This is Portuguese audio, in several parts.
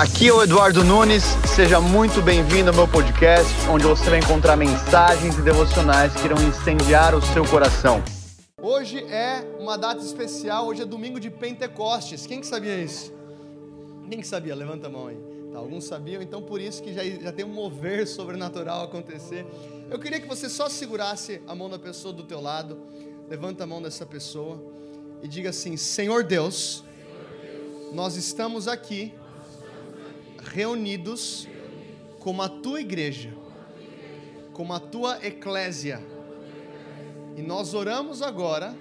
Aqui é o Eduardo Nunes, seja muito bem-vindo ao meu podcast, onde você vai encontrar mensagens e devocionais que irão incendiar o seu coração. Hoje é uma data especial, hoje é domingo de Pentecostes. Quem que sabia isso? Quem que sabia? Levanta a mão aí. Tá, alguns sabiam, então por isso que já, já tem um mover sobrenatural acontecer. Eu queria que você só segurasse a mão da pessoa do teu lado, levanta a mão dessa pessoa e diga assim: Senhor Deus, nós estamos aqui reunidos como a tua igreja, como a tua eclésia. E nós oramos agora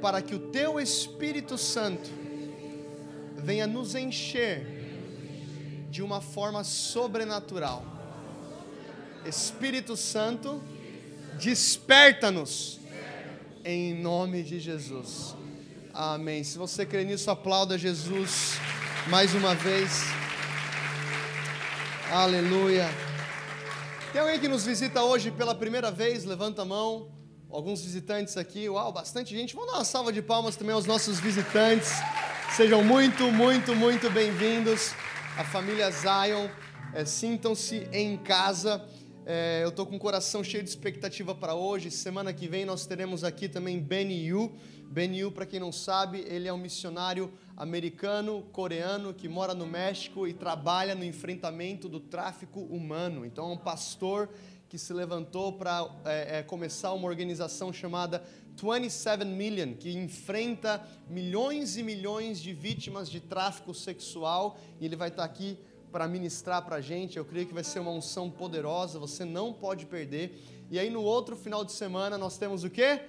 para que o teu Espírito Santo venha nos encher de uma forma sobrenatural. Espírito Santo, desperta-nos em nome de Jesus. Amém. Se você crê nisso, aplauda Jesus mais uma vez. Aleluia. Tem alguém que nos visita hoje pela primeira vez? Levanta a mão. Alguns visitantes aqui. Uau, bastante gente. Vamos dar uma salva de palmas também aos nossos visitantes. Sejam muito, muito, muito bem-vindos. A família Zion. É, Sintam-se em casa. É, eu estou com o coração cheio de expectativa para hoje. Semana que vem nós teremos aqui também Benny Yu. Benny Yu, para quem não sabe, ele é um missionário americano, coreano, que mora no México e trabalha no enfrentamento do tráfico humano. Então, é um pastor que se levantou para é, é, começar uma organização chamada 27 Million, que enfrenta milhões e milhões de vítimas de tráfico sexual. E ele vai estar aqui para ministrar para a gente. Eu creio que vai ser uma unção poderosa, você não pode perder. E aí, no outro final de semana, nós temos o quê?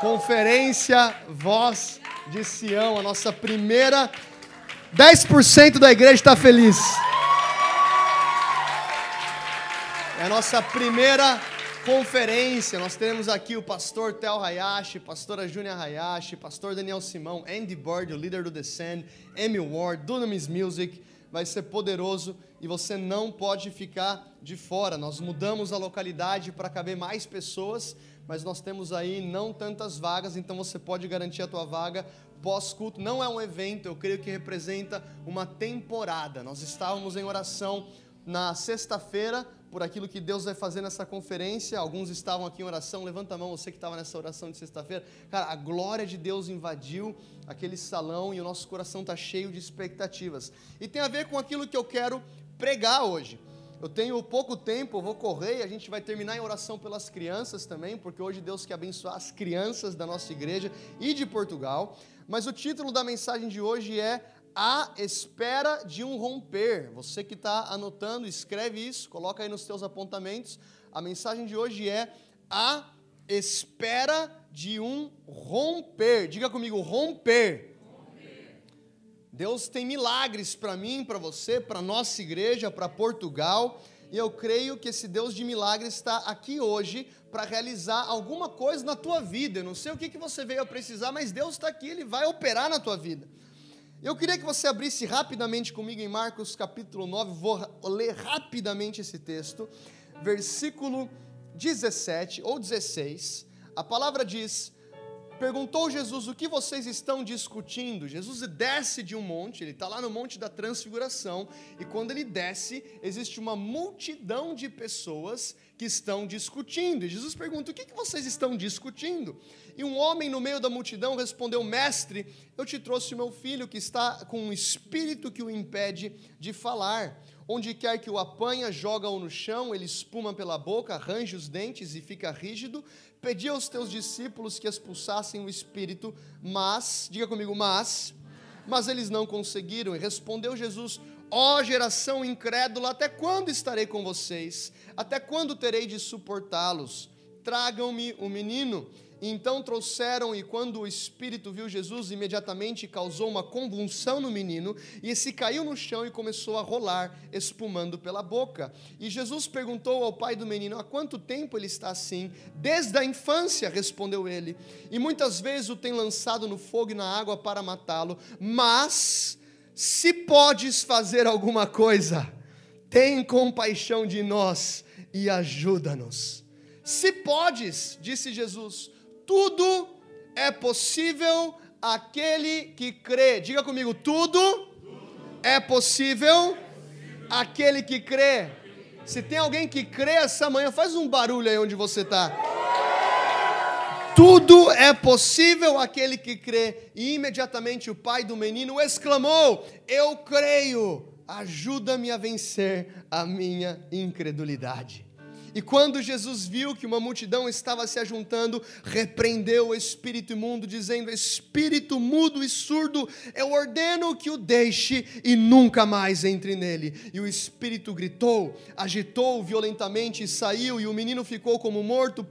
Conferência Voz de Sião, a nossa primeira. 10% da igreja está feliz. É a nossa primeira conferência. Nós teremos aqui o pastor Tel Hayashi, pastora Júnia Hayashi, pastor Daniel Simão, Andy Bird, o líder do Descend, Emmy Ward, Dunamis Music. Vai ser poderoso e você não pode ficar de fora. Nós mudamos a localidade para caber mais pessoas mas nós temos aí não tantas vagas, então você pode garantir a tua vaga pós-culto. Não é um evento, eu creio que representa uma temporada. Nós estávamos em oração na sexta-feira por aquilo que Deus vai fazer nessa conferência. Alguns estavam aqui em oração. Levanta a mão, você que estava nessa oração de sexta-feira. Cara, a glória de Deus invadiu aquele salão e o nosso coração está cheio de expectativas. E tem a ver com aquilo que eu quero pregar hoje. Eu tenho pouco tempo, vou correr e a gente vai terminar em oração pelas crianças também, porque hoje Deus quer abençoar as crianças da nossa igreja e de Portugal. Mas o título da mensagem de hoje é A Espera de um Romper. Você que está anotando, escreve isso, coloca aí nos seus apontamentos. A mensagem de hoje é A Espera de um Romper. Diga comigo, romper. Deus tem milagres para mim, para você, para nossa igreja, para Portugal. E eu creio que esse Deus de milagres está aqui hoje para realizar alguma coisa na tua vida. Eu não sei o que, que você veio a precisar, mas Deus está aqui, Ele vai operar na tua vida. Eu queria que você abrisse rapidamente comigo em Marcos capítulo 9, vou ler rapidamente esse texto, versículo 17 ou 16. A palavra diz: Perguntou Jesus: O que vocês estão discutindo? Jesus desce de um monte, ele está lá no Monte da Transfiguração, e quando ele desce, existe uma multidão de pessoas que estão discutindo. E Jesus pergunta: O que vocês estão discutindo? E um homem no meio da multidão respondeu: Mestre, eu te trouxe meu filho que está com um espírito que o impede de falar. Onde quer que o apanha, joga-o no chão, ele espuma pela boca, arranja os dentes e fica rígido. Pedi aos teus discípulos que expulsassem o espírito, mas, diga comigo, mas, mas eles não conseguiram. E respondeu Jesus: Ó oh, geração incrédula, até quando estarei com vocês? Até quando terei de suportá-los? Tragam-me o menino. Então trouxeram, e quando o espírito viu Jesus, imediatamente causou uma convulsão no menino, e esse caiu no chão e começou a rolar, espumando pela boca. E Jesus perguntou ao pai do menino: Há quanto tempo ele está assim? Desde a infância, respondeu ele. E muitas vezes o tem lançado no fogo e na água para matá-lo. Mas, se podes fazer alguma coisa, tem compaixão de nós e ajuda-nos. Se podes, disse Jesus, tudo é possível aquele que crê. Diga comigo, tudo é possível aquele que crê. Se tem alguém que crê essa manhã, faz um barulho aí onde você está. Tudo é possível aquele que crê. E imediatamente o pai do menino exclamou: Eu creio, ajuda-me a vencer a minha incredulidade. E quando Jesus viu que uma multidão estava se ajuntando, repreendeu o espírito imundo, dizendo: Espírito mudo e surdo, eu ordeno que o deixe e nunca mais entre nele. E o espírito gritou, agitou violentamente e saiu, e o menino ficou como morto,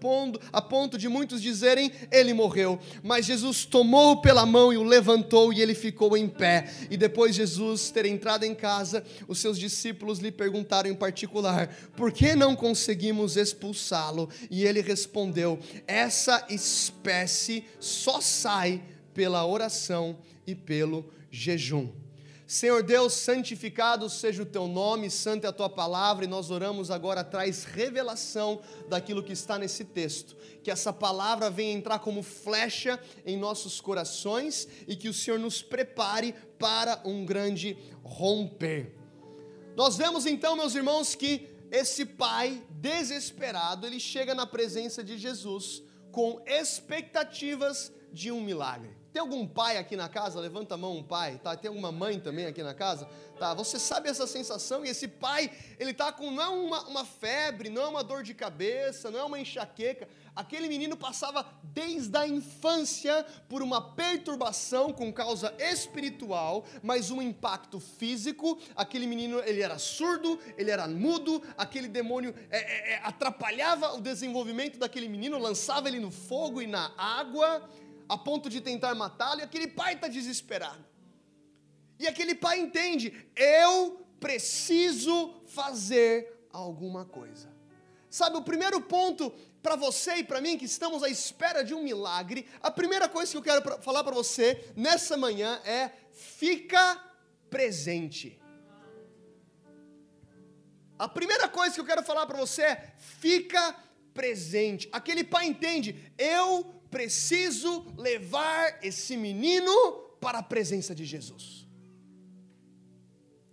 a ponto de muitos dizerem: Ele morreu. Mas Jesus tomou pela mão e o levantou, e ele ficou em pé. E depois de Jesus ter entrado em casa, os seus discípulos lhe perguntaram em particular: Por que não conseguimos? Conseguimos expulsá-lo? E ele respondeu: Essa espécie só sai pela oração e pelo jejum. Senhor Deus, santificado seja o teu nome, santa é a tua palavra, e nós oramos agora, traz revelação daquilo que está nesse texto. Que essa palavra venha entrar como flecha em nossos corações e que o Senhor nos prepare para um grande romper. Nós vemos então, meus irmãos, que esse pai desesperado, ele chega na presença de Jesus com expectativas de um milagre. Tem algum pai aqui na casa? Levanta a mão, um pai. Tá? Tem alguma mãe também aqui na casa? Tá? Você sabe essa sensação? E esse pai, ele tá com não uma, uma febre, não é uma dor de cabeça, não é uma enxaqueca. Aquele menino passava desde a infância por uma perturbação com causa espiritual, mas um impacto físico. Aquele menino, ele era surdo, ele era mudo. Aquele demônio é, é, é atrapalhava o desenvolvimento daquele menino, lançava ele no fogo e na água a ponto de tentar matá-lo, e aquele pai está desesperado. E aquele pai entende: eu preciso fazer alguma coisa. Sabe, o primeiro ponto para você e para mim que estamos à espera de um milagre, a primeira coisa que eu quero falar para você nessa manhã é: fica presente. A primeira coisa que eu quero falar para você é: fica presente. Aquele pai entende, eu preciso levar esse menino para a presença de Jesus.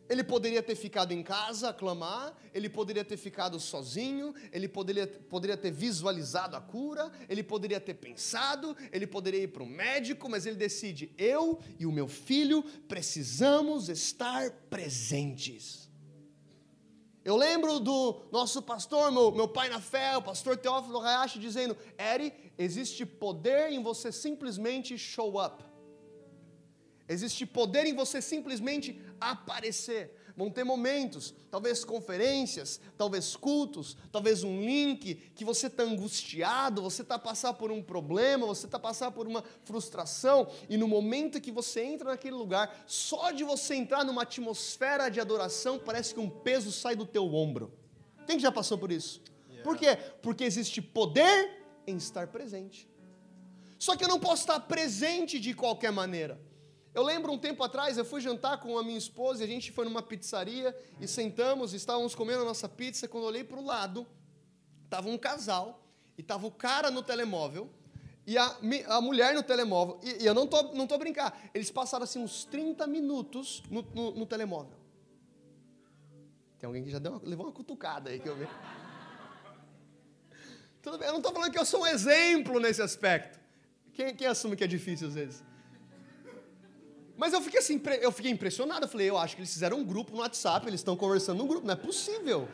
Ele poderia ter ficado em casa a clamar, ele poderia ter ficado sozinho, ele poderia, poderia ter visualizado a cura, ele poderia ter pensado, ele poderia ir para o médico, mas ele decide: eu e o meu filho precisamos estar presentes. Eu lembro do nosso pastor, meu, meu pai na fé, o pastor Teófilo Hayashi, dizendo: Eri, existe poder em você simplesmente show up. Existe poder em você simplesmente aparecer. Vão ter momentos, talvez conferências, talvez cultos, talvez um link, que você está angustiado, você está passando por um problema, você está passando por uma frustração, e no momento que você entra naquele lugar, só de você entrar numa atmosfera de adoração, parece que um peso sai do teu ombro. Quem já passou por isso? Por quê? Porque existe poder em estar presente. Só que eu não posso estar presente de qualquer maneira. Eu lembro um tempo atrás, eu fui jantar com a minha esposa e a gente foi numa pizzaria e sentamos, estávamos comendo a nossa pizza. Quando eu olhei para o lado, estava um casal e estava o cara no telemóvel e a, a mulher no telemóvel. E, e, eu não tô, não tô brincando, eles passaram assim uns 30 minutos no, no, no telemóvel. Tem alguém que já uma, levou uma cutucada aí que eu vi. Tudo bem, eu não estou falando que eu sou um exemplo nesse aspecto. Quem, quem assume que é difícil às vezes? Mas eu fiquei assim, eu fiquei impressionado. Eu falei, eu acho que eles fizeram um grupo no WhatsApp, eles estão conversando no grupo, não é possível.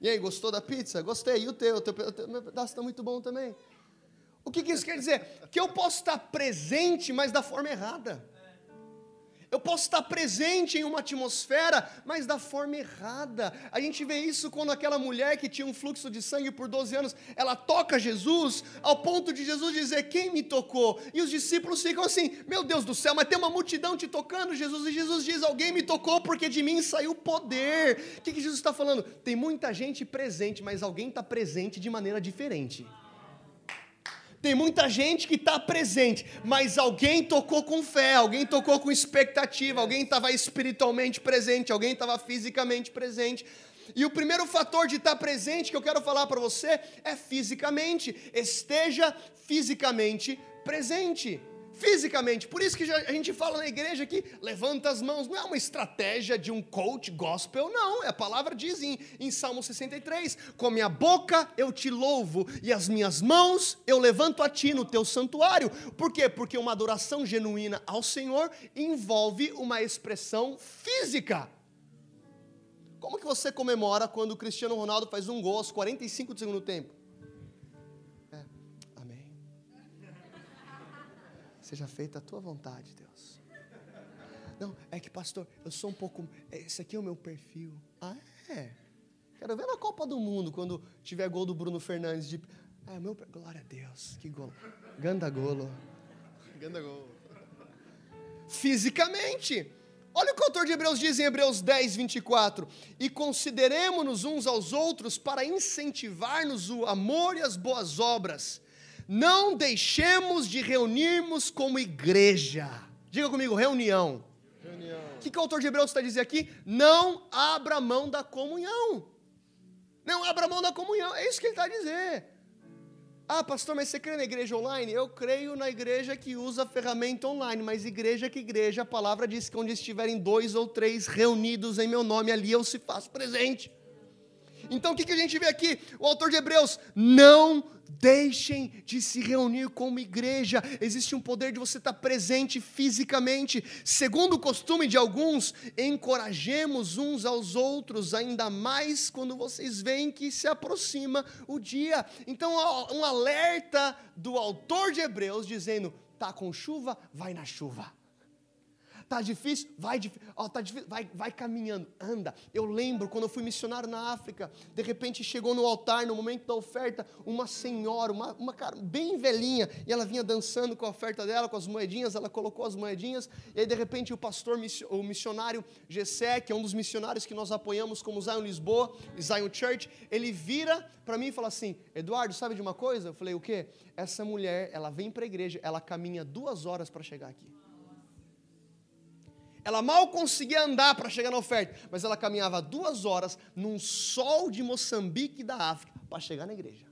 E aí, gostou da pizza? Gostei. E o teu? O teu, o teu meu pedaço está muito bom também. O que, que isso quer dizer? Que eu posso estar presente, mas da forma errada. Eu posso estar presente em uma atmosfera, mas da forma errada. A gente vê isso quando aquela mulher que tinha um fluxo de sangue por 12 anos, ela toca Jesus, ao ponto de Jesus dizer: Quem me tocou? E os discípulos ficam assim: Meu Deus do céu, mas tem uma multidão te tocando, Jesus. E Jesus diz: Alguém me tocou porque de mim saiu poder. O que, que Jesus está falando? Tem muita gente presente, mas alguém está presente de maneira diferente. Tem muita gente que está presente, mas alguém tocou com fé, alguém tocou com expectativa, alguém estava espiritualmente presente, alguém estava fisicamente presente. E o primeiro fator de estar tá presente que eu quero falar para você é fisicamente. Esteja fisicamente presente. Fisicamente. Por isso que a gente fala na igreja que levanta as mãos. Não é uma estratégia de um coach gospel, não. É a palavra diz em, em Salmo 63: Com a minha boca eu te louvo e as minhas mãos eu levanto a ti no teu santuário. Por quê? Porque uma adoração genuína ao Senhor envolve uma expressão física. Como que você comemora quando o Cristiano Ronaldo faz um gol aos 45 do segundo tempo? Seja feita a tua vontade, Deus. Não, é que pastor, eu sou um pouco. Esse aqui é o meu perfil. Ah, é. Quero ver na Copa do Mundo quando tiver gol do Bruno Fernandes de. É, meu. Glória a Deus, que gol. Ganda golo. Ganda golo. Fisicamente. Olha o que o autor de Hebreus diz em Hebreus 10, 24: E consideremos-nos uns aos outros para incentivar-nos o amor e as boas obras. Não deixemos de reunirmos como igreja. Diga comigo, reunião. reunião. O que, que o autor de Hebreus está dizendo aqui? Não abra mão da comunhão. Não abra mão da comunhão. É isso que ele está dizendo. Ah, pastor, mas você crê na igreja online? Eu creio na igreja que usa ferramenta online, mas igreja que igreja, a palavra diz que onde estiverem dois ou três reunidos em meu nome, ali eu se faço presente. Então o que, que a gente vê aqui? O autor de Hebreus, não deixem de se reunir como igreja. Existe um poder de você estar presente fisicamente. Segundo o costume de alguns, encorajemos uns aos outros, ainda mais quando vocês veem que se aproxima o dia. Então, um alerta do autor de Hebreus dizendo: tá com chuva, vai na chuva. Tá difícil? Vai, oh, tá difícil? Vai, vai caminhando, anda. Eu lembro quando eu fui missionário na África, de repente chegou no altar, no momento da oferta, uma senhora, uma, uma cara bem velhinha, e ela vinha dançando com a oferta dela, com as moedinhas, ela colocou as moedinhas, e aí de repente o pastor, o missionário Gessé, que é um dos missionários que nós apoiamos como Zion Lisboa, Zion Church, ele vira para mim e fala assim: Eduardo, sabe de uma coisa? Eu falei: o quê? Essa mulher, ela vem para a igreja, ela caminha duas horas para chegar aqui. Ela mal conseguia andar para chegar na oferta, mas ela caminhava duas horas num sol de Moçambique da África para chegar na igreja.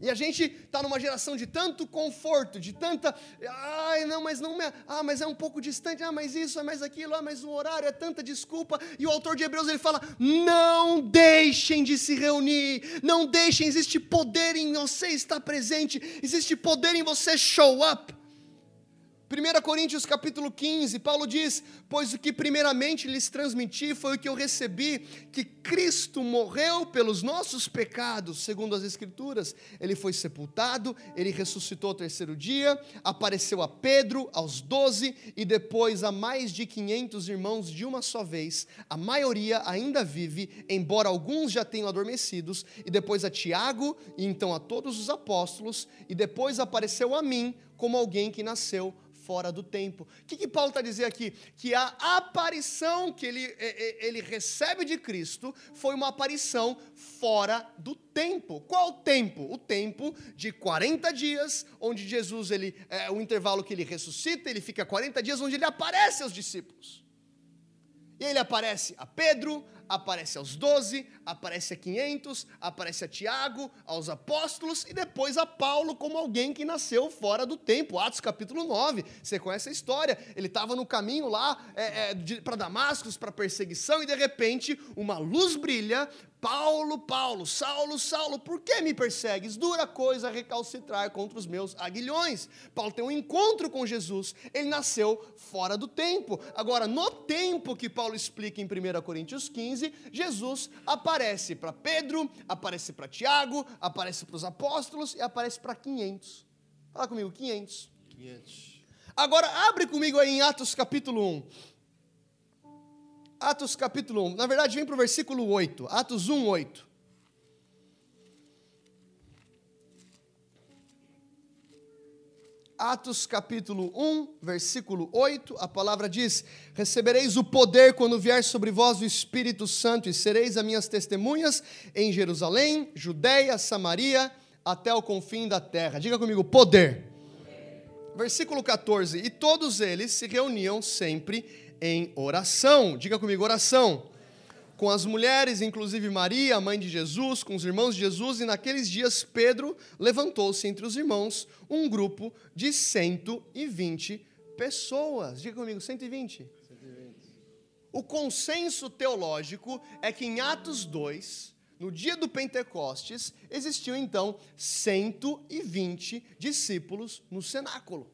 E a gente está numa geração de tanto conforto, de tanta. Ai, não, mas não. Me, ah, mas é um pouco distante. Ah, mas isso, é mais aquilo. Ah, mas o horário é tanta desculpa. E o autor de Hebreus ele fala: não deixem de se reunir. Não deixem. Existe poder em você estar presente. Existe poder em você show up. 1 Coríntios capítulo 15, Paulo diz: Pois o que primeiramente lhes transmiti foi o que eu recebi, que Cristo morreu pelos nossos pecados, segundo as Escrituras. Ele foi sepultado, ele ressuscitou ao terceiro dia, apareceu a Pedro, aos doze, e depois a mais de quinhentos irmãos de uma só vez. A maioria ainda vive, embora alguns já tenham adormecidos, e depois a Tiago, e então a todos os apóstolos, e depois apareceu a mim, como alguém que nasceu fora do tempo. O que, que Paulo está dizendo aqui? Que a aparição que ele, ele recebe de Cristo foi uma aparição fora do tempo. Qual tempo? O tempo de 40 dias, onde Jesus, ele, é o intervalo que ele ressuscita, ele fica 40 dias, onde ele aparece aos discípulos. E ele aparece a Pedro, aparece aos doze, aparece a 500, aparece a Tiago, aos apóstolos e depois a Paulo como alguém que nasceu fora do tempo. Atos capítulo 9, você conhece a história. Ele estava no caminho lá é, é, para Damascus, para perseguição, e de repente uma luz brilha, Paulo, Paulo, Saulo, Saulo, por que me persegues? Dura coisa recalcitrar contra os meus aguilhões. Paulo tem um encontro com Jesus, ele nasceu fora do tempo. Agora, no tempo que Paulo explica em 1 Coríntios 15, Jesus aparece para Pedro, aparece para Tiago, aparece para os apóstolos e aparece para 500. Fala comigo, 500. 500. Agora, abre comigo aí em Atos capítulo 1. Atos capítulo 1. Na verdade, vem para o versículo 8. Atos 1, 8. Atos capítulo 1, versículo 8, a palavra diz: Recebereis o poder quando vier sobre vós o Espírito Santo, e sereis as minhas testemunhas em Jerusalém, Judéia, Samaria, até o confim da terra. Diga comigo, poder. Versículo 14: E todos eles se reuniam sempre em oração. Diga comigo, oração. Com as mulheres, inclusive Maria, a mãe de Jesus, com os irmãos de Jesus, e naqueles dias Pedro levantou-se entre os irmãos um grupo de 120 pessoas. Diga comigo, 120. 120. O consenso teológico é que em Atos 2, no dia do Pentecostes, existiam então 120 discípulos no cenáculo.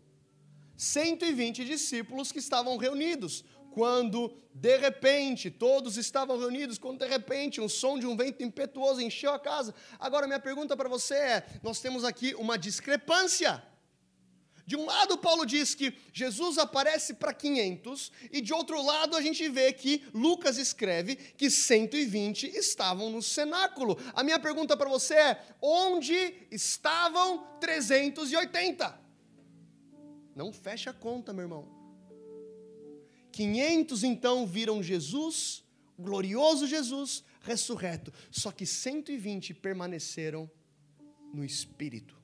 120 discípulos que estavam reunidos. Quando de repente todos estavam reunidos, quando de repente um som de um vento impetuoso encheu a casa. Agora, minha pergunta para você é: nós temos aqui uma discrepância. De um lado, Paulo diz que Jesus aparece para 500, e de outro lado, a gente vê que Lucas escreve que 120 estavam no cenáculo. A minha pergunta para você é: onde estavam 380? Não fecha a conta, meu irmão. 500 então viram Jesus, o glorioso Jesus, ressurreto, só que 120 permaneceram no Espírito.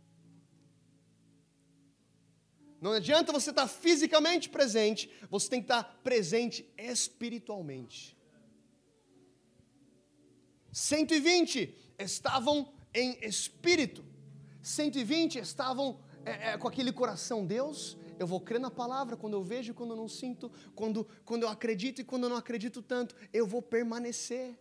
Não adianta você estar fisicamente presente, você tem que estar presente espiritualmente. 120 estavam em espírito, 120 estavam é, é, com aquele coração, Deus, eu vou crer na palavra quando eu vejo e quando eu não sinto, quando, quando eu acredito e quando eu não acredito tanto, eu vou permanecer.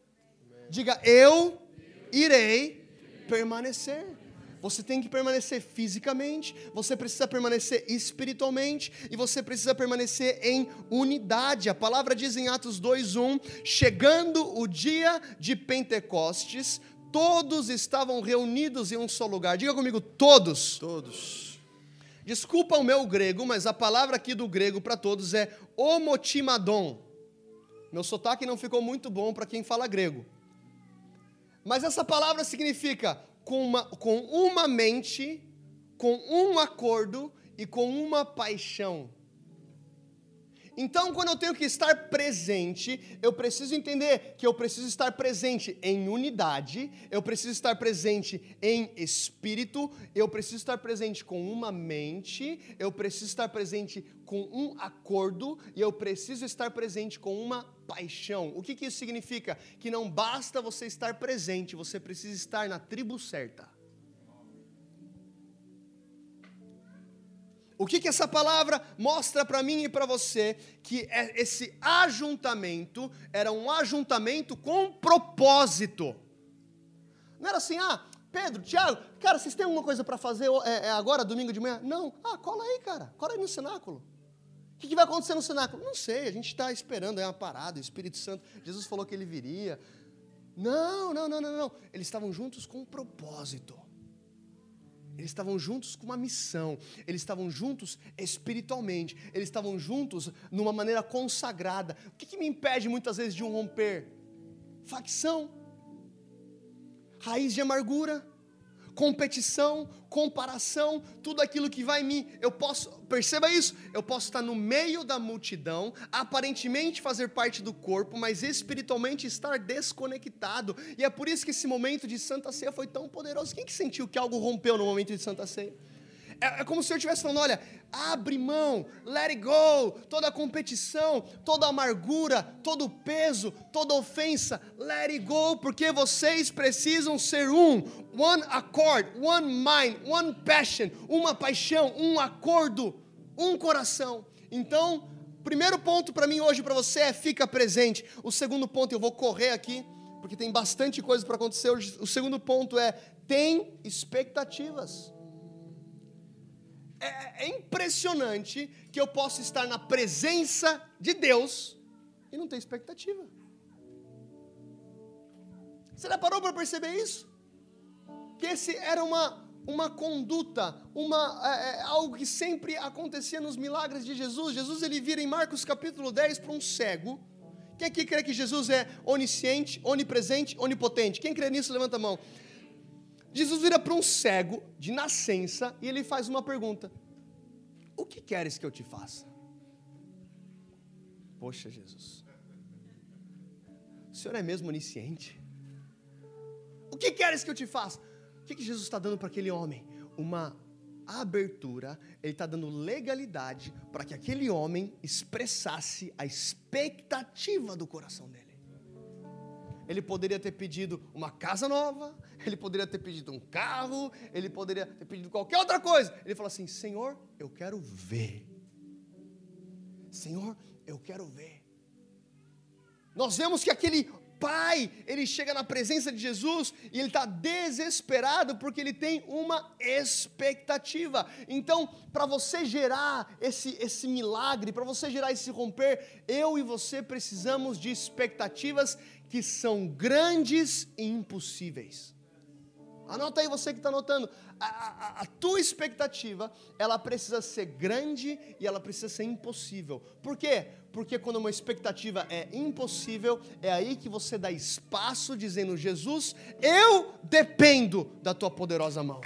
Diga, eu irei permanecer. Você tem que permanecer fisicamente, você precisa permanecer espiritualmente e você precisa permanecer em unidade. A palavra diz em Atos 2:1, chegando o dia de Pentecostes, todos estavam reunidos em um só lugar. Diga comigo, todos. Todos. Desculpa o meu grego, mas a palavra aqui do grego para todos é homotimadon. Meu sotaque não ficou muito bom para quem fala grego. Mas essa palavra significa com uma, com uma mente, com um acordo e com uma paixão. Então, quando eu tenho que estar presente, eu preciso entender que eu preciso estar presente em unidade, eu preciso estar presente em espírito, eu preciso estar presente com uma mente, eu preciso estar presente com um acordo e eu preciso estar presente com uma paixão. O que, que isso significa? Que não basta você estar presente, você precisa estar na tribu certa. O que, que essa palavra mostra para mim e para você? Que é esse ajuntamento era um ajuntamento com propósito. Não era assim, ah, Pedro, Tiago, cara, vocês têm alguma coisa para fazer é, é agora, domingo de manhã? Não. Ah, cola aí, cara, cola aí no cenáculo. O que, que vai acontecer no cenáculo? Não sei, a gente está esperando, é uma parada, o Espírito Santo, Jesus falou que ele viria. Não, não, não, não, não. Eles estavam juntos com um propósito. Eles estavam juntos com uma missão, eles estavam juntos espiritualmente, eles estavam juntos numa maneira consagrada. O que, que me impede muitas vezes de um romper? Facção, raiz de amargura, competição, comparação, tudo aquilo que vai me. Eu posso, perceba isso, eu posso estar no meio da multidão, aparentemente fazer parte do corpo, mas espiritualmente estar desconectado. E é por isso que esse momento de Santa Ceia foi tão poderoso. Quem que sentiu que algo rompeu no momento de Santa Ceia? É, é como se Senhor estivesse falando: olha, abre mão, let it go, toda a competição, toda a amargura, todo o peso, toda ofensa, let it go, porque vocês precisam ser um, one accord, one mind, one passion, uma paixão, um acordo, um coração. Então, primeiro ponto para mim hoje para você é fica presente. O segundo ponto eu vou correr aqui, porque tem bastante coisa para acontecer hoje. O segundo ponto é tem expectativas. É, é impressionante que eu possa estar na presença de Deus e não ter expectativa. Você já parou para perceber isso? Que esse era uma, uma conduta, uma, é, é, algo que sempre acontecia nos milagres de Jesus. Jesus ele vira em Marcos capítulo 10 para um cego. Quem aqui crê que Jesus é onisciente, onipresente, onipotente? Quem crê nisso, levanta a mão. Jesus vira para um cego de nascença e ele faz uma pergunta: O que queres que eu te faça? Poxa, Jesus, o Senhor é mesmo onisciente? O que queres que eu te faça? O que, que Jesus está dando para aquele homem? Uma abertura, ele está dando legalidade para que aquele homem expressasse a expectativa do coração dele. Ele poderia ter pedido uma casa nova, ele poderia ter pedido um carro, ele poderia ter pedido qualquer outra coisa. Ele falou assim: Senhor, eu quero ver. Senhor, eu quero ver. Nós vemos que aquele pai, ele chega na presença de Jesus e ele está desesperado porque ele tem uma expectativa. Então, para você gerar esse, esse milagre, para você gerar esse romper, eu e você precisamos de expectativas que são grandes e impossíveis. Anota aí você que está anotando. A, a, a, tua expectativa, ela precisa ser grande e ela precisa ser impossível. Por quê? Porque quando uma expectativa é impossível, é aí que você dá espaço dizendo: Jesus, eu dependo da tua poderosa mão.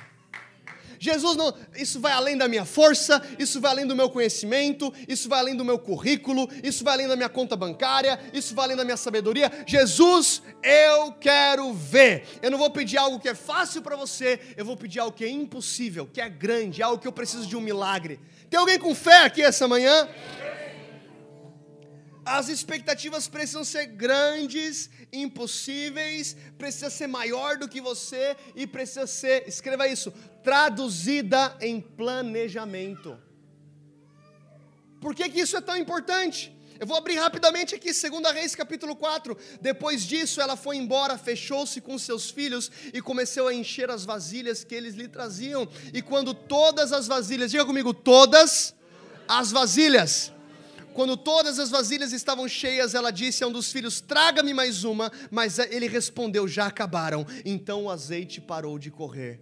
Jesus não, isso vai além da minha força, isso vai além do meu conhecimento, isso vai além do meu currículo, isso vai além da minha conta bancária, isso vai além da minha sabedoria. Jesus, eu quero ver. Eu não vou pedir algo que é fácil para você, eu vou pedir algo que é impossível, que é grande, algo que eu preciso de um milagre. Tem alguém com fé aqui essa manhã? As expectativas precisam ser grandes, impossíveis, precisa ser maior do que você e precisa ser, escreva isso, traduzida em planejamento. Por que, que isso é tão importante? Eu vou abrir rapidamente aqui, 2 Reis capítulo 4. Depois disso, ela foi embora, fechou-se com seus filhos e começou a encher as vasilhas que eles lhe traziam. E quando todas as vasilhas, diga comigo, todas as vasilhas quando todas as vasilhas estavam cheias, ela disse a um dos filhos: Traga-me mais uma. Mas ele respondeu: Já acabaram. Então o azeite parou de correr.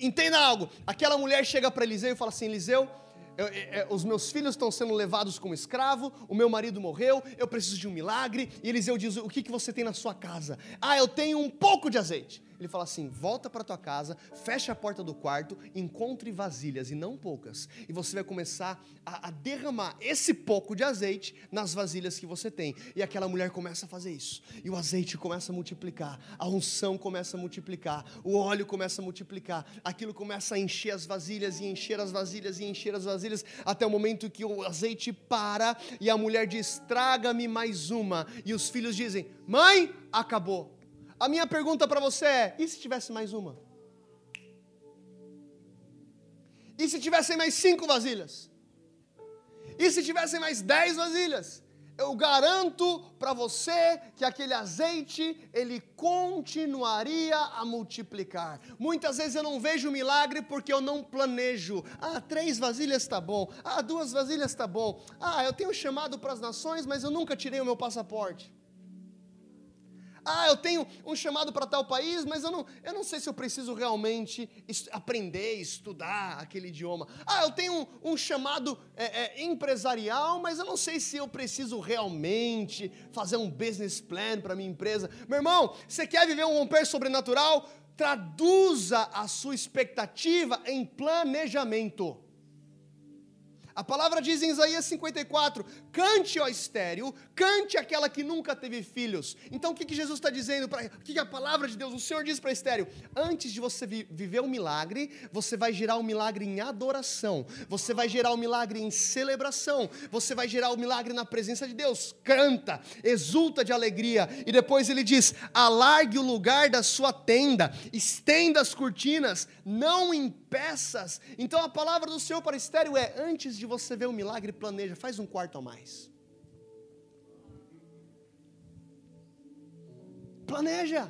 Entenda algo: aquela mulher chega para Eliseu e fala assim: Eliseu, eu, eu, eu, os meus filhos estão sendo levados como escravo, o meu marido morreu, eu preciso de um milagre. E Eliseu diz: O que, que você tem na sua casa? Ah, eu tenho um pouco de azeite ele fala assim: volta para tua casa, fecha a porta do quarto, encontre vasilhas e não poucas, e você vai começar a, a, derramar esse pouco de azeite nas vasilhas que você tem. E aquela mulher começa a fazer isso, e o azeite começa a multiplicar, a unção começa a multiplicar, o óleo começa a multiplicar, aquilo começa a encher as vasilhas e encher as vasilhas e encher as vasilhas, até o momento que o azeite para e a mulher diz: traga-me mais uma, e os filhos dizem: mãe, acabou. A minha pergunta para você é: e se tivesse mais uma? E se tivessem mais cinco vasilhas? E se tivessem mais dez vasilhas? Eu garanto para você que aquele azeite ele continuaria a multiplicar. Muitas vezes eu não vejo milagre porque eu não planejo. Ah, três vasilhas está bom. Ah, duas vasilhas está bom. Ah, eu tenho chamado para as nações, mas eu nunca tirei o meu passaporte. Ah, eu tenho um chamado para tal país, mas eu não, eu não sei se eu preciso realmente aprender, estudar aquele idioma. Ah, eu tenho um, um chamado é, é, empresarial, mas eu não sei se eu preciso realmente fazer um business plan para minha empresa. Meu irmão, você quer viver um romper sobrenatural? Traduza a sua expectativa em planejamento. A palavra diz em Isaías 54: cante, ó estéreo, cante aquela que nunca teve filhos. Então o que, que Jesus está dizendo? Pra, o que, que a palavra de Deus, o Senhor diz para estéreo? Antes de você vi, viver um milagre, você vai gerar um milagre em adoração, você vai gerar um milagre em celebração, você vai gerar um milagre na presença de Deus. Canta, exulta de alegria. E depois ele diz: alargue o lugar da sua tenda, estenda as cortinas, não impeças. Então a palavra do Senhor para estéreo é: antes de de você ver um milagre, planeja, faz um quarto a mais. Planeja.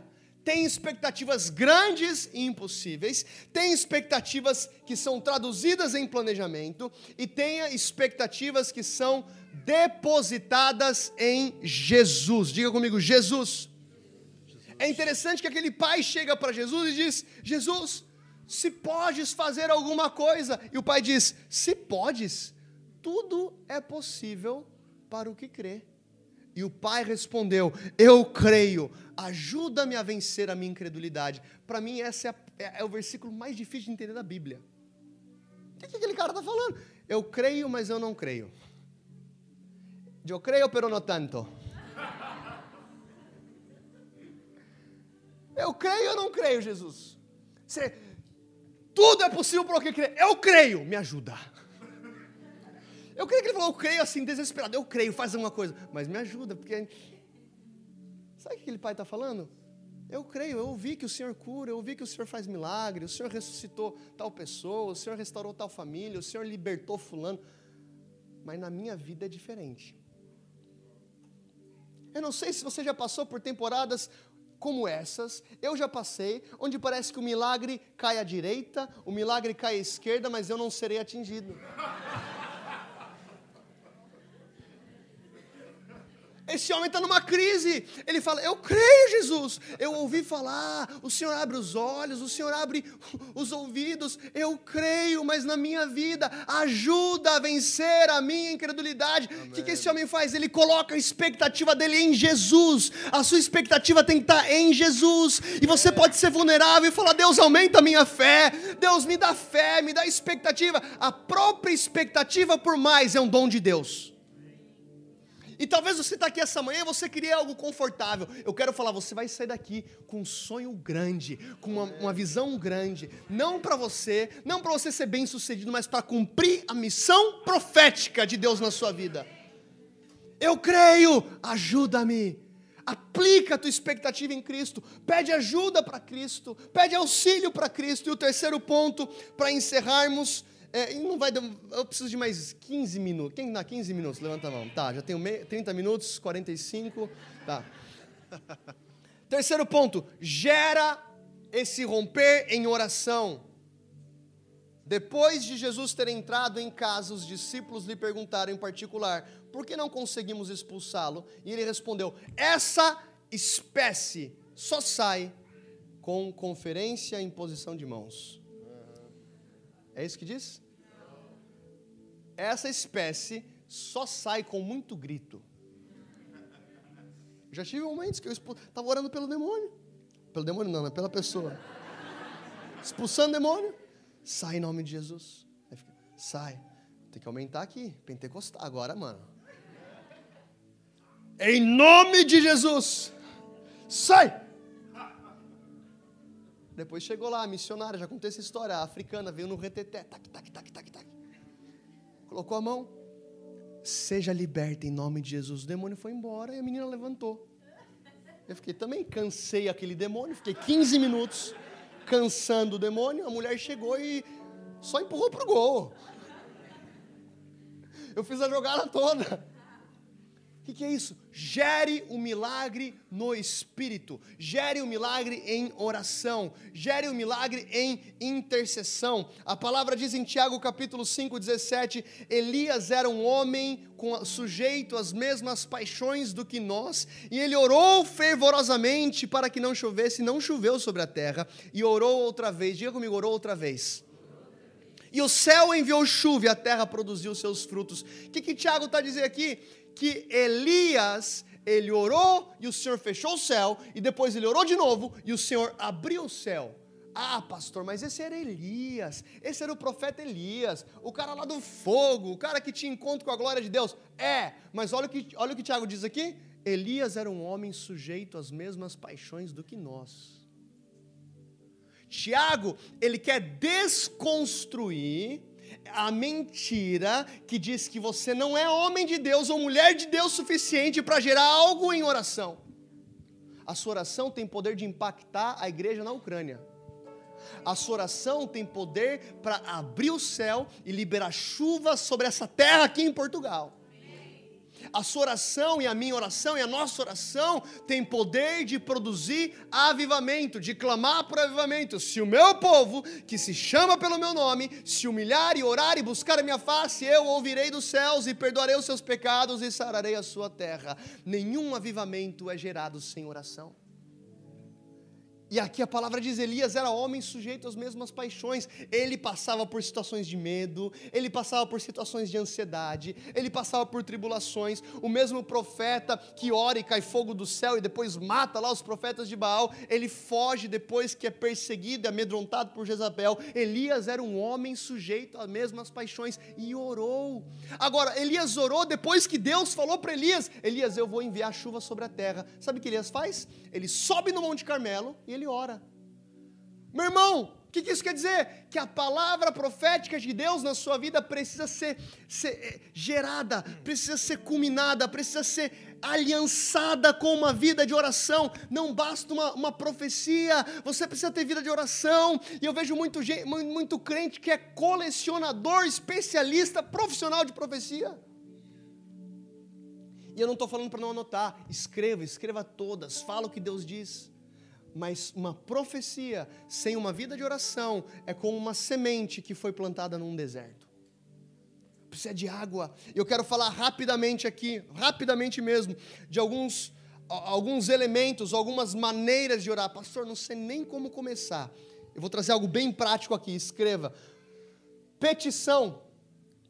Tem expectativas grandes e impossíveis, tem expectativas que são traduzidas em planejamento e tem expectativas que são depositadas em Jesus. Diga comigo, Jesus. É interessante que aquele pai chega para Jesus e diz: Jesus, se podes fazer alguma coisa. E o pai diz: Se podes, tudo é possível para o que crê. E o pai respondeu: Eu creio, ajuda-me a vencer a minha incredulidade. Para mim, esse é, é, é, o versículo mais difícil de entender da Bíblia. O que, que aquele cara está falando? Eu creio, mas eu não creio. Eu creio, pero no tanto. Eu creio, eu não creio, Jesus. Você, tudo é possível para o que crê. Eu creio, me ajuda. Eu creio que ele falou, eu creio assim, desesperado. Eu creio, faz alguma coisa. Mas me ajuda, porque. Sabe o que aquele pai está falando? Eu creio, eu ouvi que o Senhor cura, eu ouvi que o Senhor faz milagre, o Senhor ressuscitou tal pessoa, o Senhor restaurou tal família, o Senhor libertou fulano. Mas na minha vida é diferente. Eu não sei se você já passou por temporadas como essas, eu já passei, onde parece que o milagre cai à direita, o milagre cai à esquerda, mas eu não serei atingido. Esse homem está numa crise. Ele fala: Eu creio, Jesus. Eu ouvi falar. O Senhor abre os olhos, o Senhor abre os ouvidos. Eu creio, mas na minha vida, ajuda a vencer a minha incredulidade. O que, que esse homem faz? Ele coloca a expectativa dele em Jesus. A sua expectativa tem que estar tá em Jesus. E você pode ser vulnerável e falar: Deus, aumenta a minha fé. Deus, me dá fé, me dá expectativa. A própria expectativa por mais é um dom de Deus. E talvez você está aqui essa manhã e você queria algo confortável. Eu quero falar, você vai sair daqui com um sonho grande, com uma, uma visão grande. Não para você, não para você ser bem sucedido, mas para cumprir a missão profética de Deus na sua vida. Eu creio, ajuda-me. Aplica a tua expectativa em Cristo, pede ajuda para Cristo, pede auxílio para Cristo. E o terceiro ponto, para encerrarmos, é, não vai eu preciso de mais 15 minutos. Quem dá 15 minutos? Levanta a mão. Tá, já tenho 30 minutos, 45. Tá. Terceiro ponto, gera esse romper em oração. Depois de Jesus ter entrado em casa, os discípulos lhe perguntaram em particular: por que não conseguimos expulsá-lo? E ele respondeu: essa espécie só sai com conferência e imposição de mãos. É isso que diz? essa espécie só sai com muito grito. Já tive momentos que eu estava orando pelo demônio. Pelo demônio não, é pela pessoa. Expulsando demônio. Sai em nome de Jesus. Fica, sai. Tem que aumentar aqui. Pentecostal. Agora, mano. Em nome de Jesus. Sai. Depois chegou lá, a missionária, já contei essa história, a africana veio no reteté, tac, tac, tac, tac, tac colocou a mão. Seja liberta em nome de Jesus. O demônio foi embora e a menina levantou. Eu fiquei também, cansei aquele demônio, fiquei 15 minutos cansando o demônio. A mulher chegou e só empurrou para o gol. Eu fiz a jogada toda. O que, que, é isso? Gere o milagre no espírito, gere o milagre em oração, gere o milagre em intercessão. A palavra diz em Tiago capítulo 5, 17: Elias era um homem com, sujeito às mesmas paixões do que nós, e ele orou fervorosamente para que não chovesse, não choveu sobre a terra, e orou outra vez. Diga comigo, orou outra vez. E o céu enviou chuva e a terra produziu seus frutos. O que, que Tiago está dizendo aqui? Que Elias, ele orou e o Senhor fechou o céu, e depois ele orou de novo e o Senhor abriu o céu. Ah, pastor, mas esse era Elias, esse era o profeta Elias, o cara lá do fogo, o cara que tinha encontro com a glória de Deus. É, mas olha o que, olha o que Tiago diz aqui: Elias era um homem sujeito às mesmas paixões do que nós. Tiago, ele quer desconstruir a mentira que diz que você não é homem de Deus ou mulher de Deus suficiente para gerar algo em oração. A sua oração tem poder de impactar a igreja na Ucrânia. A sua oração tem poder para abrir o céu e liberar chuva sobre essa terra aqui em Portugal. A sua oração e a minha oração e a nossa oração tem poder de produzir avivamento, de clamar por avivamento. Se o meu povo, que se chama pelo meu nome, se humilhar e orar e buscar a minha face, eu ouvirei dos céus e perdoarei os seus pecados e sararei a sua terra. Nenhum avivamento é gerado sem oração. E aqui a palavra diz: Elias era homem sujeito às mesmas paixões. Ele passava por situações de medo, ele passava por situações de ansiedade, ele passava por tribulações. O mesmo profeta que ora e cai fogo do céu e depois mata lá os profetas de Baal, ele foge depois que é perseguido e amedrontado por Jezabel. Elias era um homem sujeito às mesmas paixões e orou. Agora, Elias orou depois que Deus falou para Elias: Elias, eu vou enviar chuva sobre a terra. Sabe o que Elias faz? Ele sobe no Monte Carmelo e ele ele ora. Meu irmão, O que, que isso quer dizer? Que a palavra profética de Deus na sua vida precisa ser, ser eh, gerada, precisa ser culminada, precisa ser aliançada com uma vida de oração. Não basta uma, uma profecia, você precisa ter vida de oração. E eu vejo muito, muito, muito crente que é colecionador, especialista, profissional de profecia. E eu não estou falando para não anotar. Escreva, escreva todas, fala o que Deus diz. Mas uma profecia sem uma vida de oração é como uma semente que foi plantada num deserto. Precisa de água. Eu quero falar rapidamente aqui, rapidamente mesmo, de alguns, alguns elementos, algumas maneiras de orar. Pastor, não sei nem como começar. Eu vou trazer algo bem prático aqui. Escreva. Petição.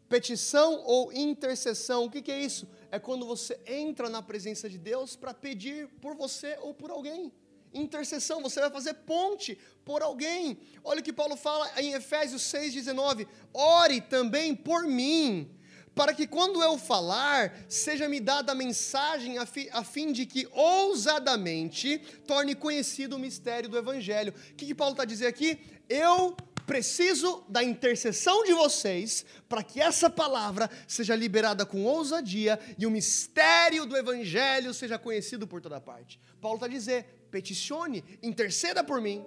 Petição ou intercessão. O que, que é isso? É quando você entra na presença de Deus para pedir por você ou por alguém intercessão, você vai fazer ponte por alguém. Olha o que Paulo fala em Efésios 6,19: ore também por mim, para que quando eu falar, seja-me dada a mensagem a, fi, a, fim de que ousadamente torne conhecido o mistério do Evangelho. O que, que Paulo está dizendo aqui? Eu preciso da intercessão de vocês para que essa palavra seja liberada com ousadia e o mistério do Evangelho seja conhecido por toda parte. Paulo está dizendo: peticione, interceda por mim.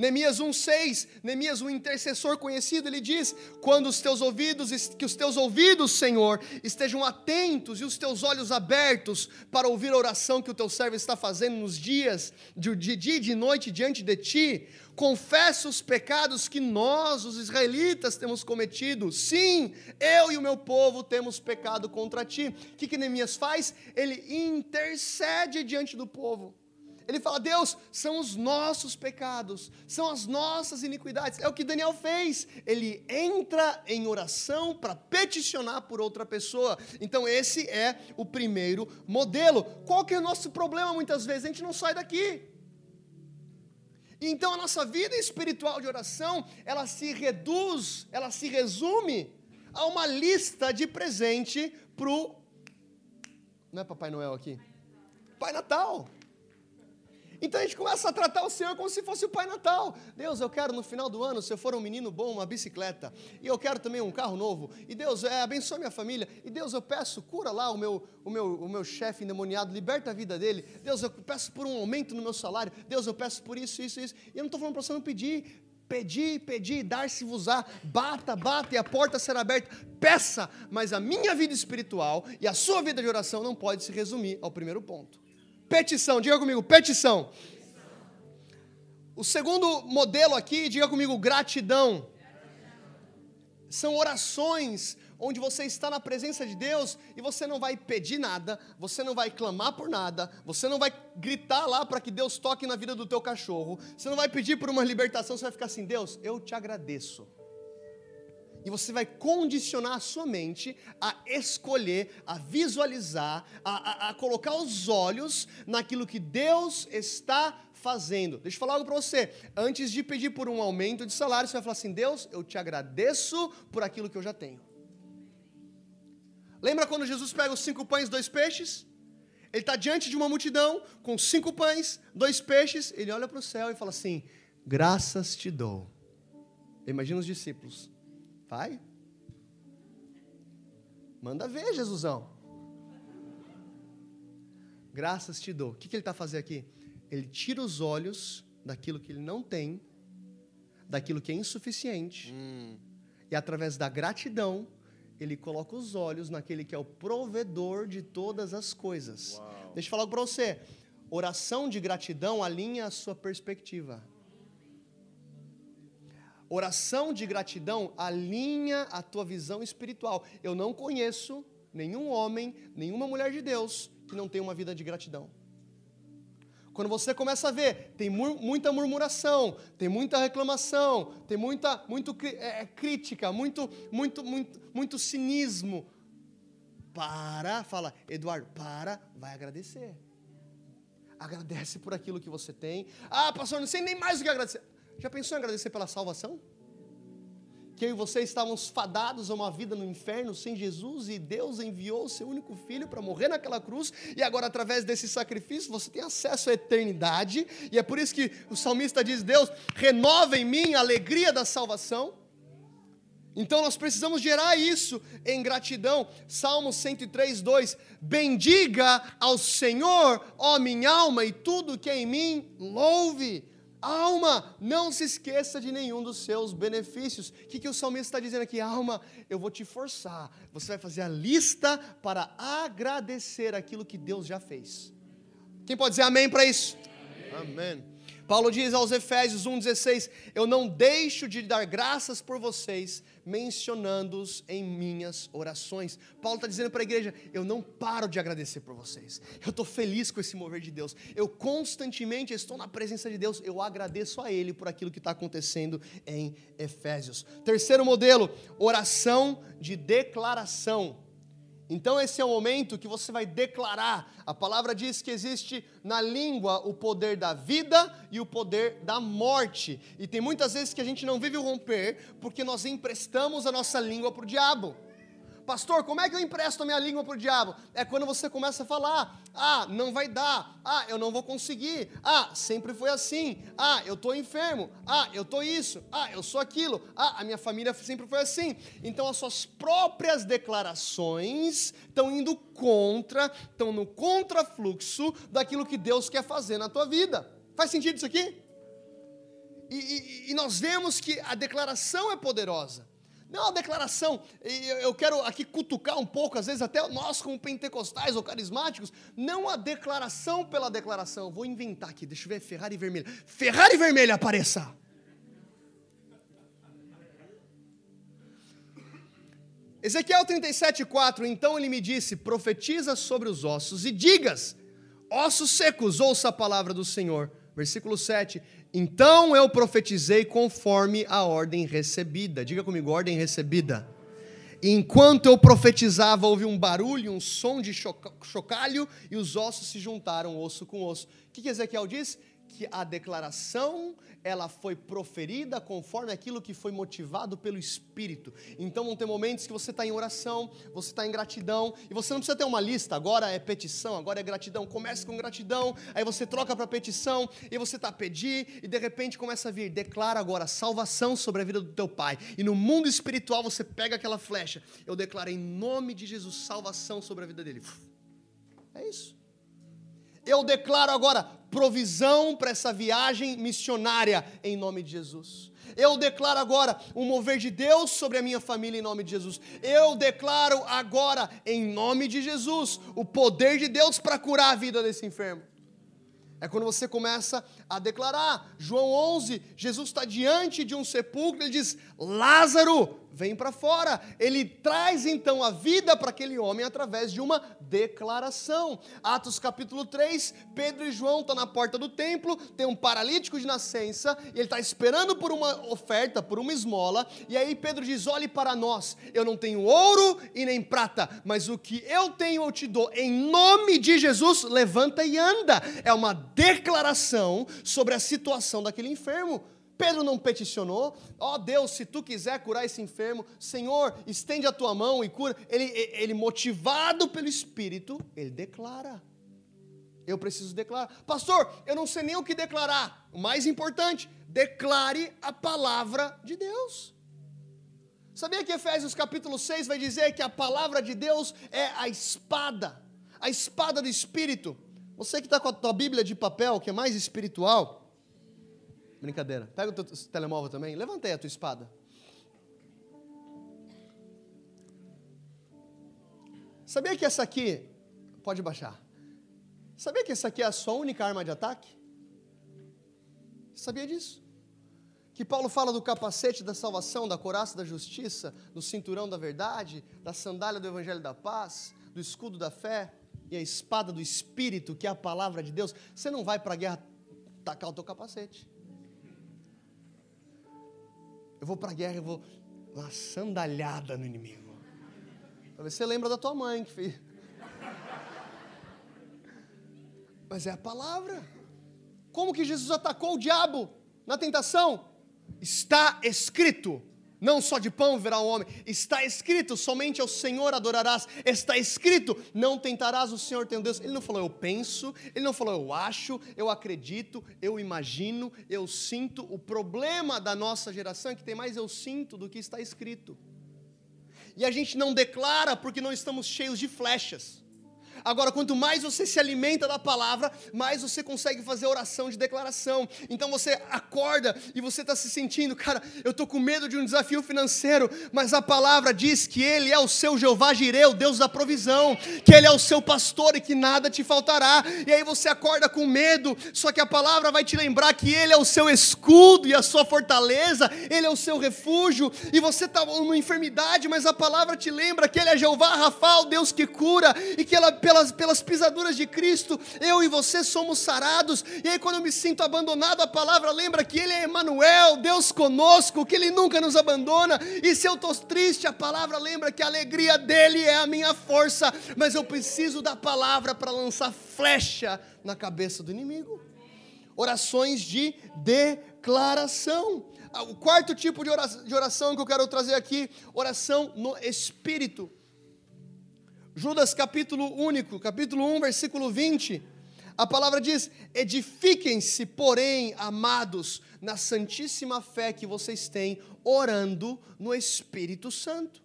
Neemias 1:6, Neemias, um intercessor conhecido, ele diz: "Quando os teus ouvidos, que os teus ouvidos, Senhor, estejam atentos e os teus olhos abertos para ouvir a oração que o teu servo está fazendo nos dias de dia e de noite diante de ti, confessa os pecados que nós, os israelitas, temos cometido. Sim, eu e o meu povo temos pecado contra ti." O que que Neemias faz? Ele intercede diante do povo. Ele fala: Deus, são os nossos pecados, são as nossas iniquidades. É o que Daniel fez. Ele entra em oração para peticionar por outra pessoa. Então, esse é o primeiro modelo. Qual que é o nosso problema muitas vezes? A gente não sai daqui. Então, a nossa vida espiritual de oração, ela se reduz, ela se resume a uma lista de presente para o. Não é Papai Noel aqui? Pai Natal. Então a gente começa a tratar o Senhor como se fosse o Pai Natal. Deus, eu quero no final do ano, se eu for um menino bom, uma bicicleta. E eu quero também um carro novo. E Deus, é, abençoe minha família. E Deus, eu peço, cura lá o meu, o meu, o meu chefe endemoniado, liberta a vida dele. Deus, eu peço por um aumento no meu salário. Deus, eu peço por isso, isso, isso. E eu não estou falando para você não pedir. Pedir, pedir, dar-se-vos-á, bata, bata e a porta será aberta. Peça, mas a minha vida espiritual e a sua vida de oração não pode se resumir ao primeiro ponto. Petição, diga comigo, petição. O segundo modelo aqui, diga comigo, gratidão. São orações onde você está na presença de Deus e você não vai pedir nada, você não vai clamar por nada, você não vai gritar lá para que Deus toque na vida do teu cachorro, você não vai pedir por uma libertação, você vai ficar assim, Deus, eu te agradeço e você vai condicionar a sua mente a escolher, a visualizar, a, a, a colocar os olhos naquilo que Deus está fazendo. Deixa eu falar algo para você. Antes de pedir por um aumento de salário, você vai falar assim: Deus, eu te agradeço por aquilo que eu já tenho. Lembra quando Jesus pega os cinco pães e dois peixes? Ele está diante de uma multidão com cinco pães, dois peixes. Ele olha para o céu e fala assim: Graças te dou. Imagina os discípulos. Vai. Manda ver, Jesusão. Graças te dou. O que, que ele está fazendo aqui? Ele tira os olhos daquilo que ele não tem, daquilo que é insuficiente, hum. e através da gratidão, ele coloca os olhos naquele que é o provedor de todas as coisas. Uau. Deixa eu falar para você. Oração de gratidão alinha a sua perspectiva. Oração de gratidão alinha a tua visão espiritual. Eu não conheço nenhum homem, nenhuma mulher de Deus que não tenha uma vida de gratidão. Quando você começa a ver, tem muita murmuração, tem muita reclamação, tem muita muito, é, é, crítica, muito, muito, muito, muito cinismo. Para, fala, Eduardo, para, vai agradecer. Agradece por aquilo que você tem. Ah, pastor, não sei nem mais o que agradecer. Já pensou em agradecer pela salvação? que eu e você estávamos fadados a uma vida no inferno sem Jesus e Deus enviou o seu único filho para morrer naquela cruz e agora através desse sacrifício você tem acesso à eternidade e é por isso que o salmista diz: Deus, renova em mim a alegria da salvação. Então nós precisamos gerar isso em gratidão. Salmo 103, 2: Bendiga ao Senhor, ó minha alma, e tudo que é em mim, louve. Alma, não se esqueça de nenhum dos seus benefícios. O que, que o salmista está dizendo aqui? Alma, eu vou te forçar. Você vai fazer a lista para agradecer aquilo que Deus já fez. Quem pode dizer amém para isso? Amém. amém. Paulo diz aos Efésios 1,16: Eu não deixo de dar graças por vocês, mencionando-os em minhas orações. Paulo está dizendo para a igreja: Eu não paro de agradecer por vocês. Eu estou feliz com esse mover de Deus. Eu constantemente estou na presença de Deus. Eu agradeço a Ele por aquilo que está acontecendo em Efésios. Terceiro modelo: oração de declaração. Então, esse é o momento que você vai declarar. A palavra diz que existe na língua o poder da vida e o poder da morte. E tem muitas vezes que a gente não vive o romper porque nós emprestamos a nossa língua para o diabo. Pastor, como é que eu empresto a minha língua para o diabo? É quando você começa a falar: ah, não vai dar, ah, eu não vou conseguir, ah, sempre foi assim, ah, eu estou enfermo, ah, eu estou isso, ah, eu sou aquilo, ah, a minha família sempre foi assim. Então as suas próprias declarações estão indo contra, estão no contrafluxo daquilo que Deus quer fazer na tua vida. Faz sentido isso aqui? E, e, e nós vemos que a declaração é poderosa. Não é uma declaração, eu quero aqui cutucar um pouco, às vezes até nós como pentecostais ou carismáticos, não a declaração pela declaração. Eu vou inventar aqui, deixa eu ver, Ferrari vermelha. Ferrari vermelha apareça! Ezequiel 37,4: Então ele me disse: profetiza sobre os ossos e digas, ossos secos, ouça a palavra do Senhor. Versículo 7: então eu profetizei conforme a ordem recebida. Diga comigo, ordem recebida. Enquanto eu profetizava, houve um barulho, um som de chocalho, e os ossos se juntaram, osso com osso. O que Ezequiel diz? Que a declaração ela foi proferida conforme aquilo que foi motivado pelo Espírito. Então vão ter momentos que você está em oração, você está em gratidão, e você não precisa ter uma lista, agora é petição, agora é gratidão. Comece com gratidão, aí você troca para petição, e você está a pedir, e de repente começa a vir, declara agora salvação sobre a vida do teu pai. E no mundo espiritual você pega aquela flecha, eu declaro em nome de Jesus salvação sobre a vida dele. É isso. Eu declaro agora provisão para essa viagem missionária em nome de Jesus. Eu declaro agora o mover de Deus sobre a minha família em nome de Jesus. Eu declaro agora em nome de Jesus o poder de Deus para curar a vida desse enfermo. É quando você começa a declarar. João 11, Jesus está diante de um sepulcro, ele diz: Lázaro, vem para fora. Ele traz então a vida para aquele homem através de uma declaração. Atos capítulo 3, Pedro e João estão na porta do templo, tem um paralítico de nascença, e ele está esperando por uma oferta, por uma esmola, e aí Pedro diz: Olhe para nós, eu não tenho ouro e nem prata, mas o que eu tenho eu te dou. Em nome de Jesus, levanta e anda. É uma declaração sobre a situação daquele enfermo. Pedro não peticionou, ó oh, Deus, se tu quiser curar esse enfermo, Senhor, estende a tua mão e cura. Ele, ele motivado pelo Espírito, ele declara. Eu preciso declarar. Pastor, eu não sei nem o que declarar. O mais importante, declare a palavra de Deus. Sabia que Efésios capítulo 6 vai dizer que a palavra de Deus é a espada, a espada do Espírito. Você que está com a tua Bíblia de papel, que é mais espiritual, Brincadeira. Pega o teu telemóvel também. Levantei a tua espada. Sabia que essa aqui. Pode baixar. Sabia que essa aqui é a sua única arma de ataque? Sabia disso? Que Paulo fala do capacete da salvação, da coraça da justiça, do cinturão da verdade, da sandália do evangelho da paz, do escudo da fé e a espada do espírito, que é a palavra de Deus. Você não vai para a guerra tacar o teu capacete. Eu vou para a guerra, eu vou uma sandalhada no inimigo. Talvez você lembra da tua mãe que fez. Mas é a palavra. Como que Jesus atacou o diabo na tentação? Está escrito. Não só de pão viverá o homem. Está escrito: somente ao Senhor adorarás. Está escrito: não tentarás o Senhor teu Deus. Ele não falou eu penso, ele não falou eu acho, eu acredito, eu imagino, eu sinto. O problema da nossa geração é que tem mais eu sinto do que está escrito. E a gente não declara porque não estamos cheios de flechas. Agora, quanto mais você se alimenta da palavra, mais você consegue fazer oração de declaração. Então você acorda e você está se sentindo, cara, eu estou com medo de um desafio financeiro, mas a palavra diz que Ele é o seu Jeová Jireh, o Deus da provisão, que Ele é o seu pastor e que nada te faltará. E aí você acorda com medo, só que a palavra vai te lembrar que Ele é o seu escudo e a sua fortaleza, Ele é o seu refúgio, e você está numa enfermidade, mas a palavra te lembra que Ele é Jeová Rafa, o Deus que cura, e que ela pelas, pelas pisaduras de Cristo, eu e você somos sarados. E aí, quando eu me sinto abandonado, a palavra lembra que Ele é Emmanuel, Deus conosco, que Ele nunca nos abandona. E se eu estou triste, a palavra lembra que a alegria dele é a minha força. Mas eu preciso da palavra para lançar flecha na cabeça do inimigo. Orações de declaração. Ah, o quarto tipo de oração que eu quero trazer aqui, oração no Espírito. Judas capítulo único, capítulo 1, versículo 20. A palavra diz: Edifiquem-se, porém, amados, na santíssima fé que vocês têm, orando no Espírito Santo.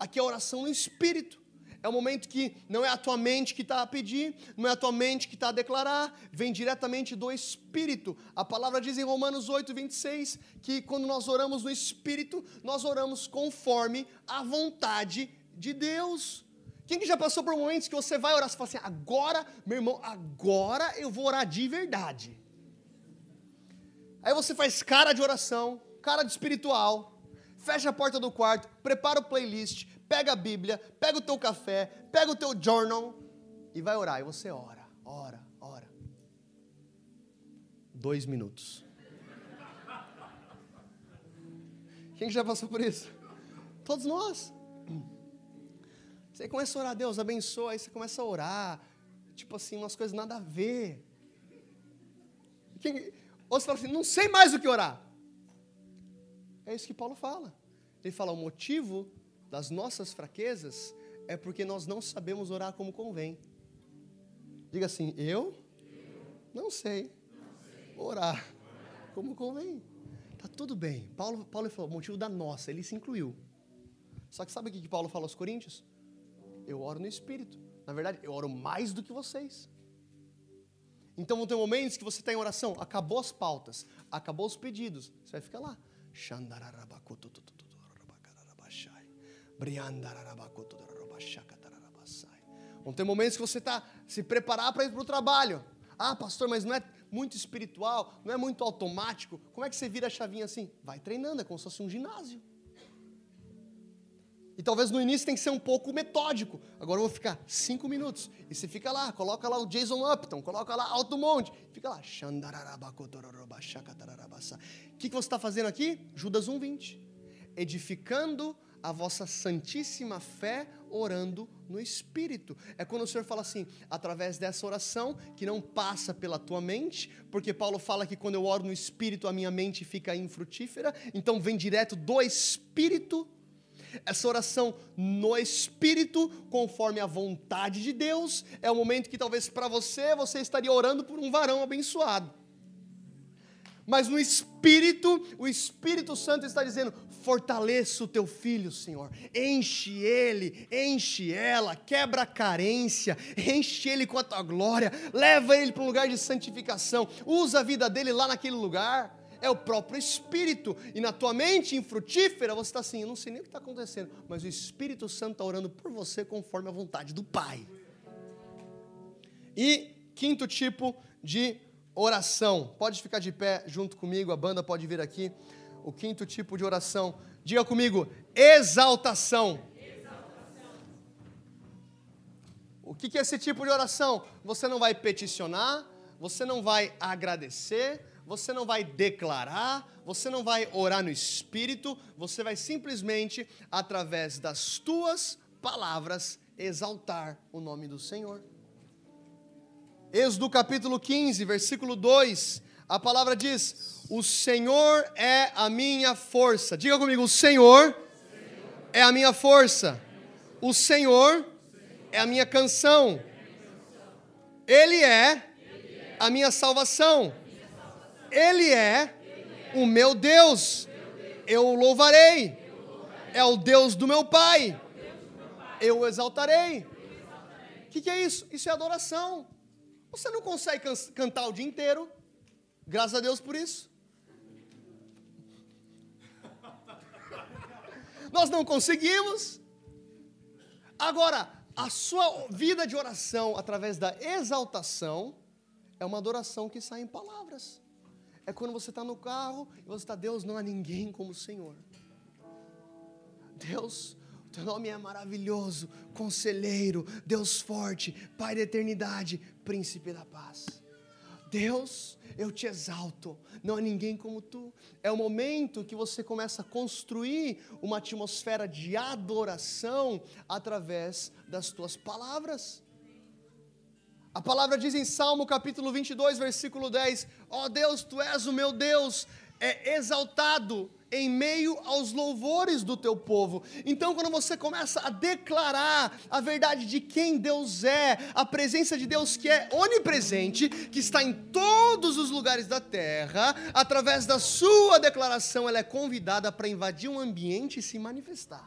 Aqui é a oração no Espírito. É o momento que não é a tua mente que está a pedir, não é a tua mente que está a declarar, vem diretamente do Espírito. A palavra diz em Romanos 8, 26 que quando nós oramos no Espírito, nós oramos conforme a vontade de Deus. Quem que já passou por momentos que você vai orar, você fala assim, agora, meu irmão, agora eu vou orar de verdade. Aí você faz cara de oração, cara de espiritual, fecha a porta do quarto, prepara o playlist, pega a Bíblia, pega o teu café, pega o teu journal e vai orar. E você ora, ora, ora. Dois minutos. Quem já passou por isso? Todos nós. Você começa a orar, Deus abençoa, aí você começa a orar, tipo assim, umas coisas nada a ver. Quem, ou você fala assim, não sei mais o que orar. É isso que Paulo fala. Ele fala, o motivo das nossas fraquezas é porque nós não sabemos orar como convém. Diga assim, eu não sei orar como convém. Tá tudo bem. Paulo, Paulo falou, o motivo da nossa, ele se incluiu. Só que sabe o que Paulo fala aos Coríntios? Eu oro no Espírito. Na verdade, eu oro mais do que vocês. Então vão ter momentos que você está em oração, acabou as pautas, acabou os pedidos, você vai ficar lá. Vão ter momentos que você está se preparar para ir para o trabalho. Ah, pastor, mas não é muito espiritual, não é muito automático. Como é que você vira a chavinha assim? Vai treinando, é como se fosse um ginásio. E talvez no início tem que ser um pouco metódico. Agora eu vou ficar cinco minutos. E você fica lá, coloca lá o Jason Upton, coloca lá Alto Monte. Fica lá. O que, que você está fazendo aqui? Judas 1,20. Edificando a vossa santíssima fé, orando no Espírito. É quando o Senhor fala assim, através dessa oração, que não passa pela tua mente, porque Paulo fala que quando eu oro no Espírito, a minha mente fica infrutífera, então vem direto do Espírito essa oração no Espírito, conforme a vontade de Deus, é o momento que talvez para você, você estaria orando por um varão abençoado. Mas no Espírito, o Espírito Santo está dizendo: fortaleça o teu filho, Senhor. Enche ele, enche ela, quebra a carência, enche ele com a tua glória, leva ele para um lugar de santificação, usa a vida dele lá naquele lugar é o próprio Espírito. E na tua mente infrutífera, você está assim: eu não sei nem o que está acontecendo, mas o Espírito Santo está orando por você conforme a vontade do Pai. E quinto tipo de oração. Pode ficar de pé junto comigo, a banda pode vir aqui. O quinto tipo de oração. Diga comigo: exaltação. O que é esse tipo de oração? Você não vai peticionar, você não vai agradecer, você não vai declarar, você não vai orar no espírito, você vai simplesmente, através das tuas palavras, exaltar o nome do Senhor. Êxodo capítulo 15, versículo 2, A palavra diz: O Senhor é a minha força. Diga comigo: O Senhor é a minha força. O Senhor é a minha canção. Ele é a minha salvação. Ele é o meu Deus. Eu o louvarei. É o Deus do meu Pai. Eu o exaltarei. O que, que é isso? Isso é adoração. Você não consegue can cantar o dia inteiro. Graças a Deus por isso. Nós não conseguimos. Agora, a sua vida de oração através da exaltação é uma adoração que sai em palavras. É quando você está no carro e você está, Deus, não há ninguém como o Senhor. Deus, o teu nome é maravilhoso, conselheiro, Deus forte, Pai da eternidade, príncipe da paz. Deus, eu te exalto, não há ninguém como tu. É o momento que você começa a construir uma atmosfera de adoração através das tuas palavras. A palavra diz em Salmo capítulo 22, versículo 10: Ó oh Deus, tu és o meu Deus, é exaltado em meio aos louvores do teu povo. Então, quando você começa a declarar a verdade de quem Deus é, a presença de Deus que é onipresente, que está em todos os lugares da terra, através da sua declaração, ela é convidada para invadir um ambiente e se manifestar.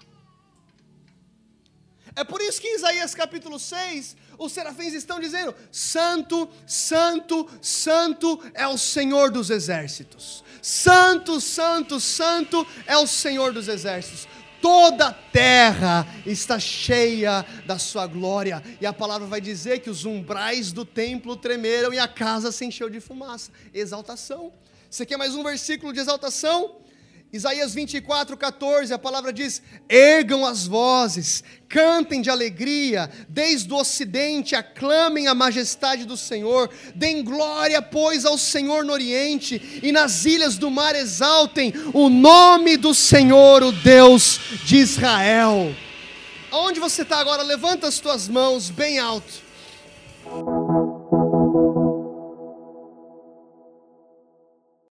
É por isso que em Isaías capítulo 6, os serafins estão dizendo: Santo, Santo, Santo é o Senhor dos exércitos. Santo, Santo, Santo é o Senhor dos exércitos. Toda a terra está cheia da sua glória. E a palavra vai dizer que os umbrais do templo tremeram e a casa se encheu de fumaça. Exaltação. Você quer mais um versículo de exaltação? Isaías 24, 14, a palavra diz: Ergam as vozes, cantem de alegria, desde o ocidente aclamem a majestade do Senhor, deem glória, pois, ao Senhor no oriente, e nas ilhas do mar exaltem o nome do Senhor, o Deus de Israel. Aonde você está agora? Levanta as tuas mãos bem alto.